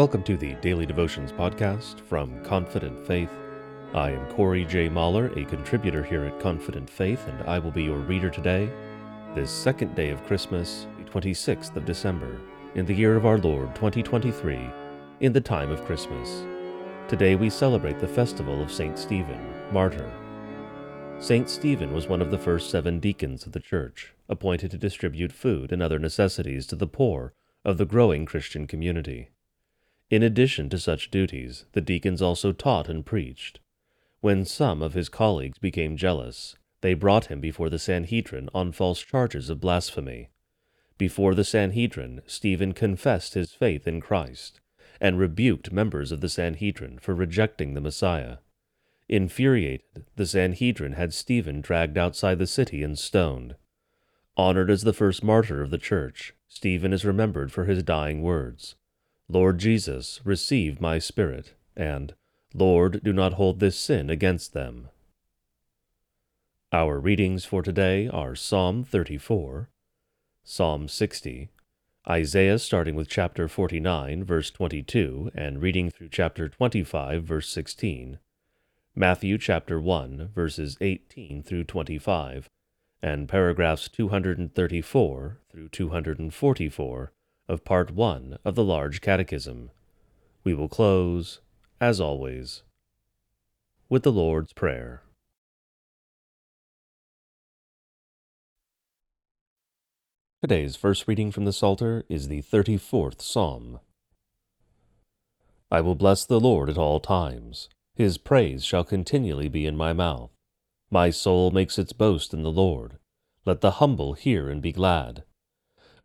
Welcome to the Daily Devotions podcast from Confident Faith. I am Corey J. Mahler, a contributor here at Confident Faith, and I will be your reader today, this second day of Christmas, the 26th of December, in the year of our Lord 2023, in the time of Christmas. Today we celebrate the festival of St. Stephen, martyr. St. Stephen was one of the first seven deacons of the church, appointed to distribute food and other necessities to the poor of the growing Christian community. In addition to such duties, the deacons also taught and preached. When some of his colleagues became jealous, they brought him before the Sanhedrin on false charges of blasphemy. Before the Sanhedrin, Stephen confessed his faith in Christ and rebuked members of the Sanhedrin for rejecting the Messiah. Infuriated, the Sanhedrin had Stephen dragged outside the city and stoned. Honored as the first martyr of the church, Stephen is remembered for his dying words Lord Jesus, receive my spirit, and Lord, do not hold this sin against them. Our readings for today are Psalm 34, Psalm 60, Isaiah starting with chapter 49, verse 22, and reading through chapter 25, verse 16, Matthew chapter 1, verses 18 through 25, and paragraphs 234 through 244 of Part 1 of the Large Catechism. We will close, as always, with the Lord's Prayer. Today's first reading from the Psalter is the 34th Psalm. I will bless the Lord at all times. His praise shall continually be in my mouth. My soul makes its boast in the Lord. Let the humble hear and be glad.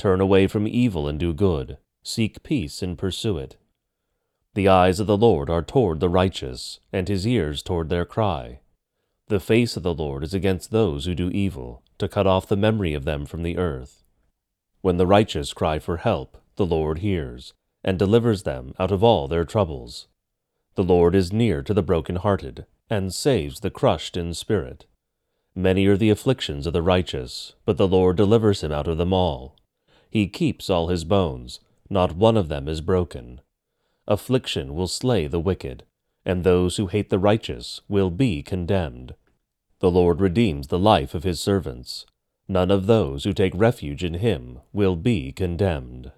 Turn away from evil and do good. Seek peace and pursue it. The eyes of the Lord are toward the righteous, and his ears toward their cry. The face of the Lord is against those who do evil, to cut off the memory of them from the earth. When the righteous cry for help, the Lord hears, and delivers them out of all their troubles. The Lord is near to the broken-hearted, and saves the crushed in spirit. Many are the afflictions of the righteous, but the Lord delivers him out of them all. He keeps all his bones, not one of them is broken. Affliction will slay the wicked, and those who hate the righteous will be condemned. The Lord redeems the life of his servants. None of those who take refuge in him will be condemned.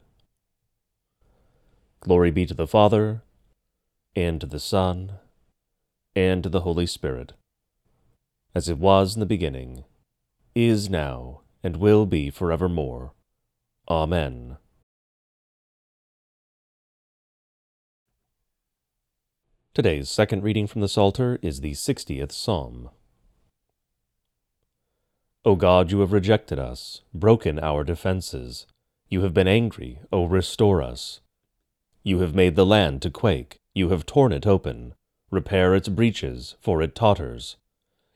Glory be to the Father, and to the Son, and to the Holy Spirit, as it was in the beginning, is now, and will be forevermore. Amen. Today's second reading from the Psalter is the 60th Psalm. O God, you have rejected us, broken our defenses. You have been angry, O restore us. You have made the land to quake, you have torn it open. Repair its breaches, for it totters.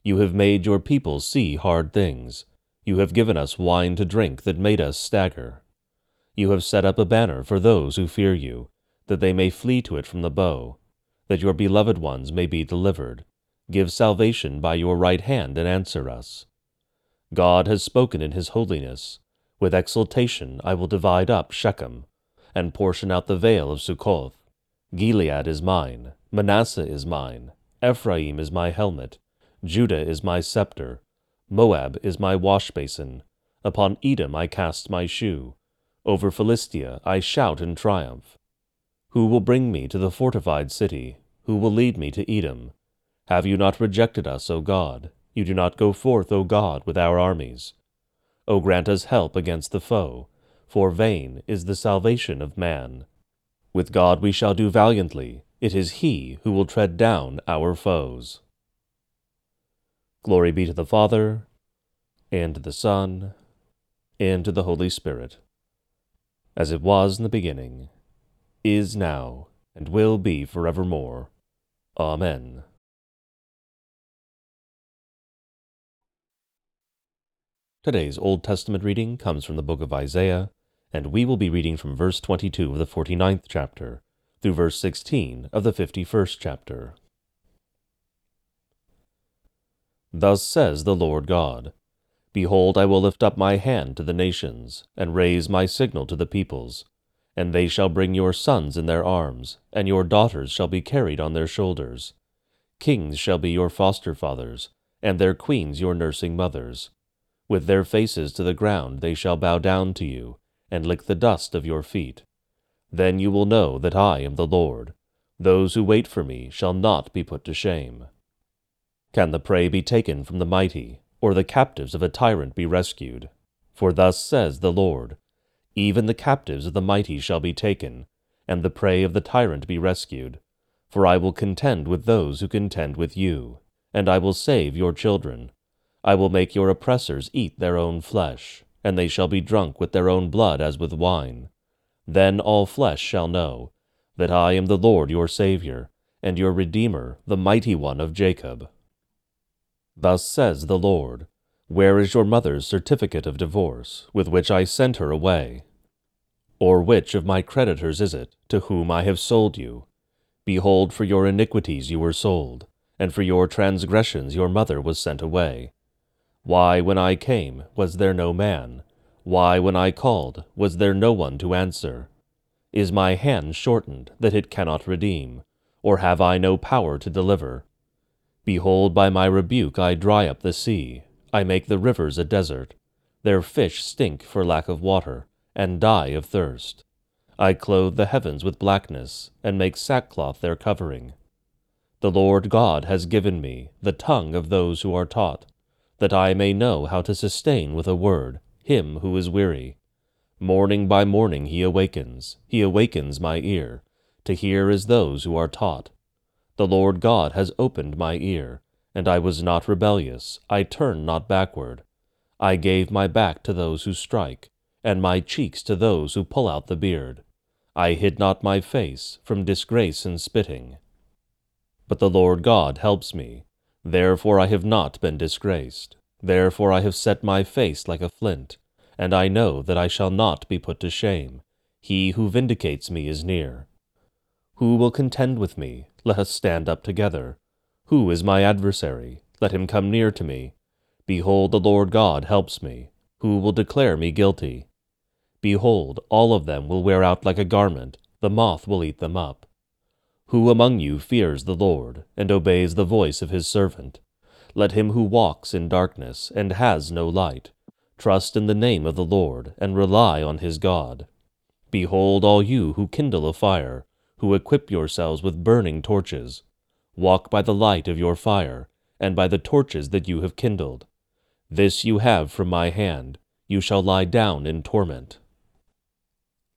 You have made your people see hard things. You have given us wine to drink that made us stagger. You have set up a banner for those who fear you, that they may flee to it from the bow, that your beloved ones may be delivered. Give salvation by your right hand and answer us. God has spoken in his holiness. With exultation I will divide up Shechem, and portion out the vale of Succoth. Gilead is mine, Manasseh is mine, Ephraim is my helmet, Judah is my scepter, Moab is my wash basin. Upon Edom I cast my shoe. Over Philistia I shout in triumph. Who will bring me to the fortified city? Who will lead me to Edom? Have you not rejected us, O God? You do not go forth, O God, with our armies. O grant us help against the foe, for vain is the salvation of man. With God we shall do valiantly. It is He who will tread down our foes. Glory be to the Father, and to the Son, and to the Holy Spirit, as it was in the beginning, is now, and will be forevermore. Amen. Today's Old Testament reading comes from the book of Isaiah, and we will be reading from verse 22 of the 49th chapter through verse 16 of the 51st chapter. Thus says the Lord God Behold, I will lift up my hand to the nations, and raise my signal to the peoples. And they shall bring your sons in their arms, and your daughters shall be carried on their shoulders. Kings shall be your foster fathers, and their queens your nursing mothers. With their faces to the ground they shall bow down to you, and lick the dust of your feet. Then you will know that I am the Lord. Those who wait for me shall not be put to shame. Can the prey be taken from the mighty, or the captives of a tyrant be rescued? For thus says the Lord Even the captives of the mighty shall be taken, and the prey of the tyrant be rescued. For I will contend with those who contend with you, and I will save your children. I will make your oppressors eat their own flesh, and they shall be drunk with their own blood as with wine. Then all flesh shall know that I am the Lord your Saviour, and your Redeemer, the mighty one of Jacob. Thus says the Lord, Where is your mother's certificate of divorce, with which I sent her away? Or which of my creditors is it, to whom I have sold you? Behold, for your iniquities you were sold, and for your transgressions your mother was sent away. Why, when I came, was there no man? Why, when I called, was there no one to answer? Is my hand shortened, that it cannot redeem? Or have I no power to deliver? Behold, by my rebuke I dry up the sea, I make the rivers a desert. Their fish stink for lack of water, and die of thirst. I clothe the heavens with blackness, and make sackcloth their covering. The Lord God has given me the tongue of those who are taught that I may know how to sustain with a word him who is weary. Morning by morning he awakens, he awakens my ear, to hear as those who are taught. The Lord God has opened my ear, and I was not rebellious, I turned not backward. I gave my back to those who strike, and my cheeks to those who pull out the beard. I hid not my face from disgrace and spitting. But the Lord God helps me. Therefore I have not been disgraced. Therefore I have set my face like a flint, and I know that I shall not be put to shame. He who vindicates me is near. Who will contend with me? Let us stand up together. Who is my adversary? Let him come near to me. Behold, the Lord God helps me. Who will declare me guilty? Behold, all of them will wear out like a garment, the moth will eat them up. Who among you fears the Lord, and obeys the voice of his servant? Let him who walks in darkness, and has no light, trust in the name of the Lord, and rely on his God. Behold, all you who kindle a fire, who equip yourselves with burning torches, walk by the light of your fire, and by the torches that you have kindled. This you have from my hand, you shall lie down in torment.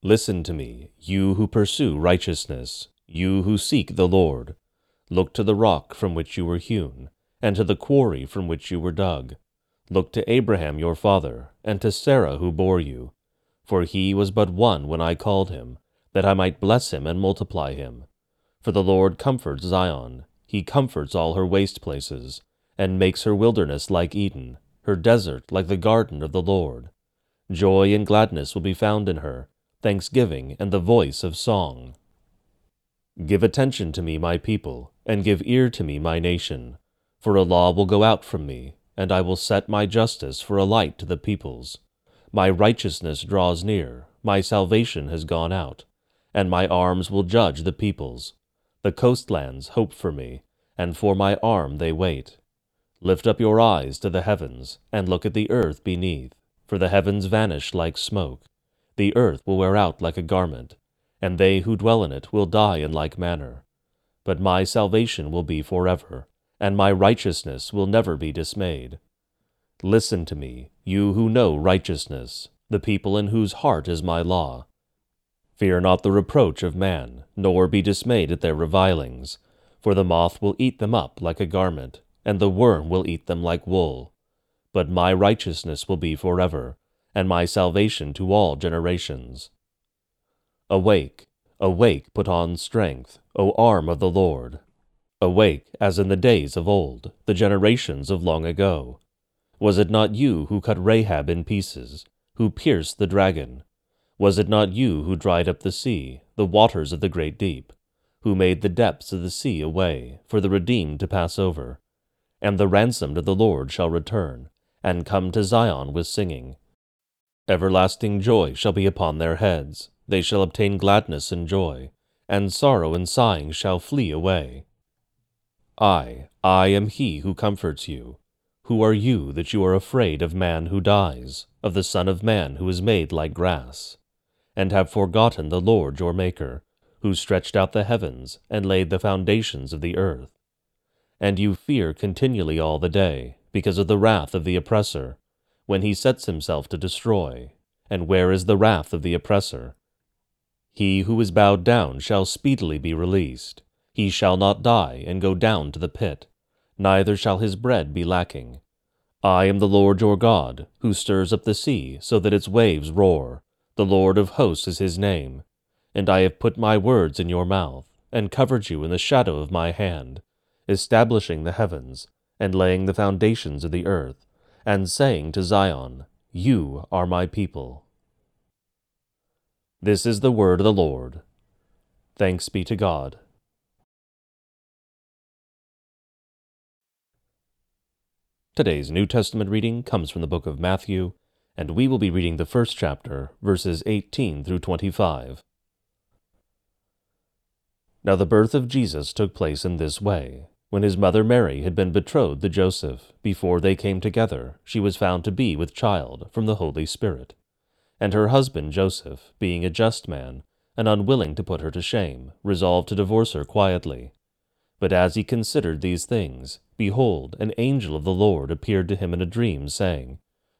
Listen to me, you who pursue righteousness, you who seek the Lord, look to the rock from which you were hewn, and to the quarry from which you were dug. Look to Abraham your father, and to Sarah who bore you. For he was but one when I called him, that I might bless him and multiply him. For the Lord comforts Zion, he comforts all her waste places, and makes her wilderness like Eden, her desert like the garden of the Lord. Joy and gladness will be found in her, thanksgiving and the voice of song. Give attention to me, my people, and give ear to me, my nation. For a law will go out from me, and I will set my justice for a light to the peoples. My righteousness draws near, my salvation has gone out, and my arms will judge the peoples. The coastlands hope for me, and for my arm they wait. Lift up your eyes to the heavens, and look at the earth beneath, for the heavens vanish like smoke. The earth will wear out like a garment, and they who dwell in it will die in like manner. but my salvation will be forever, and my righteousness will never be dismayed. Listen to me, you who know righteousness, the people in whose heart is my law. Fear not the reproach of man, nor be dismayed at their revilings, for the moth will eat them up like a garment, and the worm will eat them like wool. But my righteousness will be forever, and my salvation to all generations. Awake, awake, put on strength, O arm of the Lord. Awake, as in the days of old, the generations of long ago. Was it not you who cut Rahab in pieces, who pierced the dragon? Was it not you who dried up the sea, the waters of the great deep, who made the depths of the sea a way for the redeemed to pass over? And the ransomed of the Lord shall return, and come to Zion with singing. Everlasting joy shall be upon their heads, they shall obtain gladness and joy, and sorrow and sighing shall flee away. I, I am he who comforts you. Who are you that you are afraid of man who dies, of the Son of Man who is made like grass? And have forgotten the Lord your Maker, who stretched out the heavens and laid the foundations of the earth. And you fear continually all the day, because of the wrath of the oppressor, when he sets himself to destroy. And where is the wrath of the oppressor? He who is bowed down shall speedily be released. He shall not die and go down to the pit neither shall his bread be lacking. I am the Lord your God, who stirs up the sea so that its waves roar. The Lord of hosts is his name. And I have put my words in your mouth, and covered you in the shadow of my hand, establishing the heavens, and laying the foundations of the earth, and saying to Zion, You are my people. This is the word of the Lord. Thanks be to God. Today's New Testament reading comes from the book of Matthew, and we will be reading the first chapter, verses 18 through 25. Now the birth of Jesus took place in this way. When his mother Mary had been betrothed to Joseph, before they came together, she was found to be with child from the Holy Spirit. And her husband Joseph, being a just man, and unwilling to put her to shame, resolved to divorce her quietly. But as he considered these things, behold, an angel of the Lord appeared to him in a dream, saying,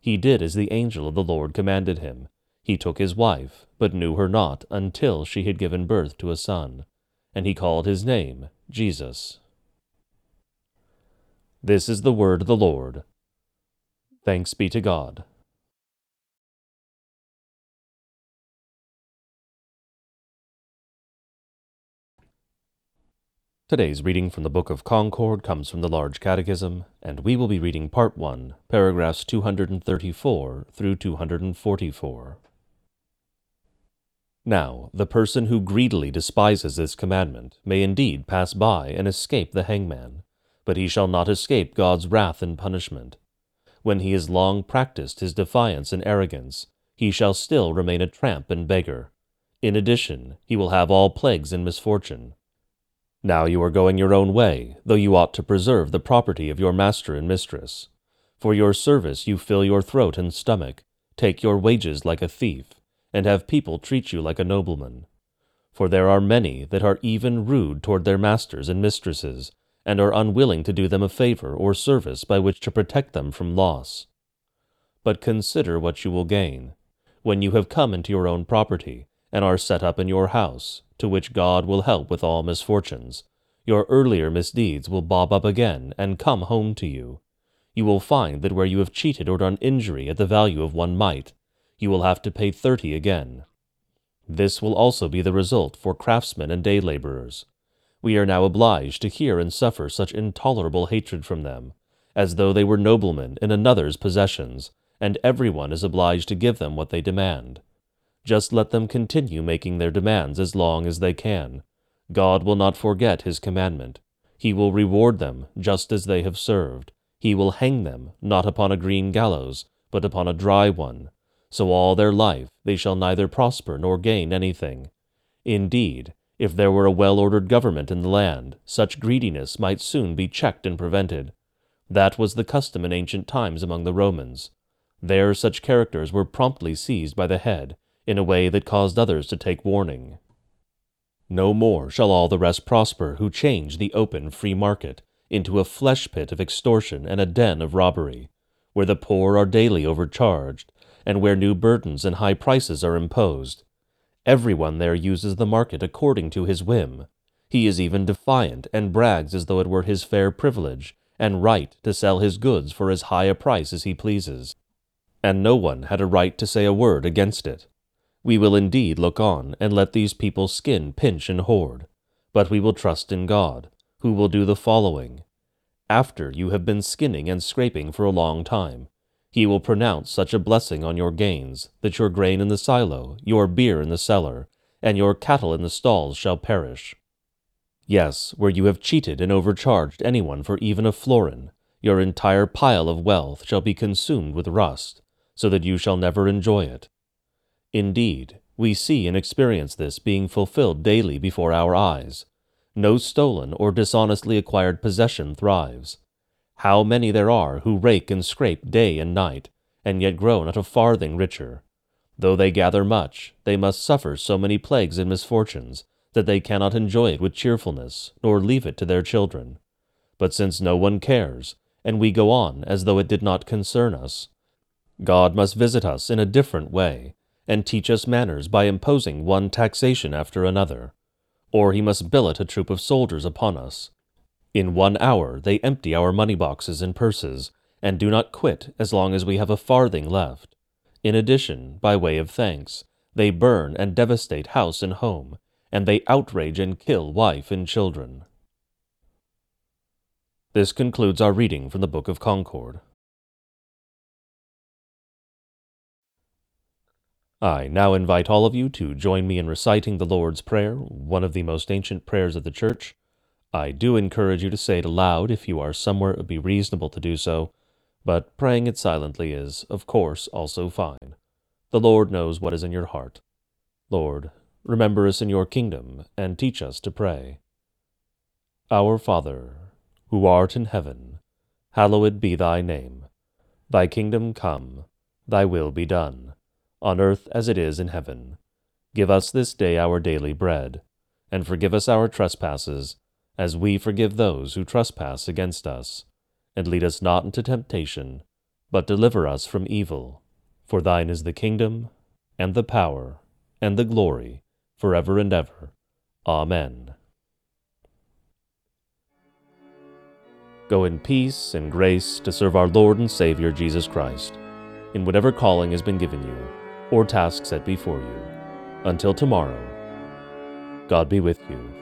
he did as the angel of the Lord commanded him. He took his wife, but knew her not until she had given birth to a son, and he called his name Jesus. This is the word of the Lord. Thanks be to God. Today's reading from the Book of Concord comes from the Large Catechism, and we will be reading Part 1, paragraphs 234 through 244. Now, the person who greedily despises this commandment may indeed pass by and escape the hangman, but he shall not escape God's wrath and punishment. When he has long practiced his defiance and arrogance, he shall still remain a tramp and beggar. In addition, he will have all plagues and misfortune now you are going your own way, though you ought to preserve the property of your master and mistress. For your service you fill your throat and stomach, take your wages like a thief, and have people treat you like a nobleman. For there are many that are even rude toward their masters and mistresses, and are unwilling to do them a favor or service by which to protect them from loss. But consider what you will gain, when you have come into your own property, and are set up in your house, to which God will help with all misfortunes. Your earlier misdeeds will bob up again and come home to you. You will find that where you have cheated or done injury at the value of one mite, you will have to pay thirty again. This will also be the result for craftsmen and day laborers. We are now obliged to hear and suffer such intolerable hatred from them, as though they were noblemen in another's possessions, and every one is obliged to give them what they demand. Just let them continue making their demands as long as they can. God will not forget his commandment. He will reward them just as they have served. He will hang them, not upon a green gallows, but upon a dry one. So all their life they shall neither prosper nor gain anything. Indeed, if there were a well ordered government in the land, such greediness might soon be checked and prevented. That was the custom in ancient times among the Romans. There such characters were promptly seized by the head, in a way that caused others to take warning. No more shall all the rest prosper who change the open free market into a flesh pit of extortion and a den of robbery, where the poor are daily overcharged, and where new burdens and high prices are imposed. Everyone there uses the market according to his whim. He is even defiant and brags as though it were his fair privilege and right to sell his goods for as high a price as he pleases. And no one had a right to say a word against it. We will indeed look on and let these people skin, pinch, and hoard. But we will trust in God, who will do the following. After you have been skinning and scraping for a long time, he will pronounce such a blessing on your gains that your grain in the silo, your beer in the cellar, and your cattle in the stalls shall perish. Yes, where you have cheated and overcharged anyone for even a florin, your entire pile of wealth shall be consumed with rust, so that you shall never enjoy it. Indeed, we see and experience this being fulfilled daily before our eyes. No stolen or dishonestly acquired possession thrives. How many there are who rake and scrape day and night, and yet grow not a farthing richer. Though they gather much, they must suffer so many plagues and misfortunes that they cannot enjoy it with cheerfulness, nor leave it to their children. But since no one cares, and we go on as though it did not concern us, God must visit us in a different way, and teach us manners by imposing one taxation after another, or he must billet a troop of soldiers upon us. In one hour they empty our money boxes and purses, and do not quit as long as we have a farthing left. In addition, by way of thanks, they burn and devastate house and home, and they outrage and kill wife and children. This concludes our reading from the Book of Concord. I now invite all of you to join me in reciting the Lord's Prayer, one of the most ancient prayers of the Church. I do encourage you to say it aloud if you are somewhere it would be reasonable to do so, but praying it silently is, of course, also fine. The Lord knows what is in your heart. Lord, remember us in your kingdom, and teach us to pray. Our Father, who art in heaven, hallowed be thy name. Thy kingdom come, thy will be done on earth as it is in heaven. Give us this day our daily bread, and forgive us our trespasses, as we forgive those who trespass against us. And lead us not into temptation, but deliver us from evil. For thine is the kingdom, and the power, and the glory, for ever and ever. Amen. Go in peace and grace to serve our Lord and Savior Jesus Christ, in whatever calling has been given you or task set before you. Until tomorrow, God be with you.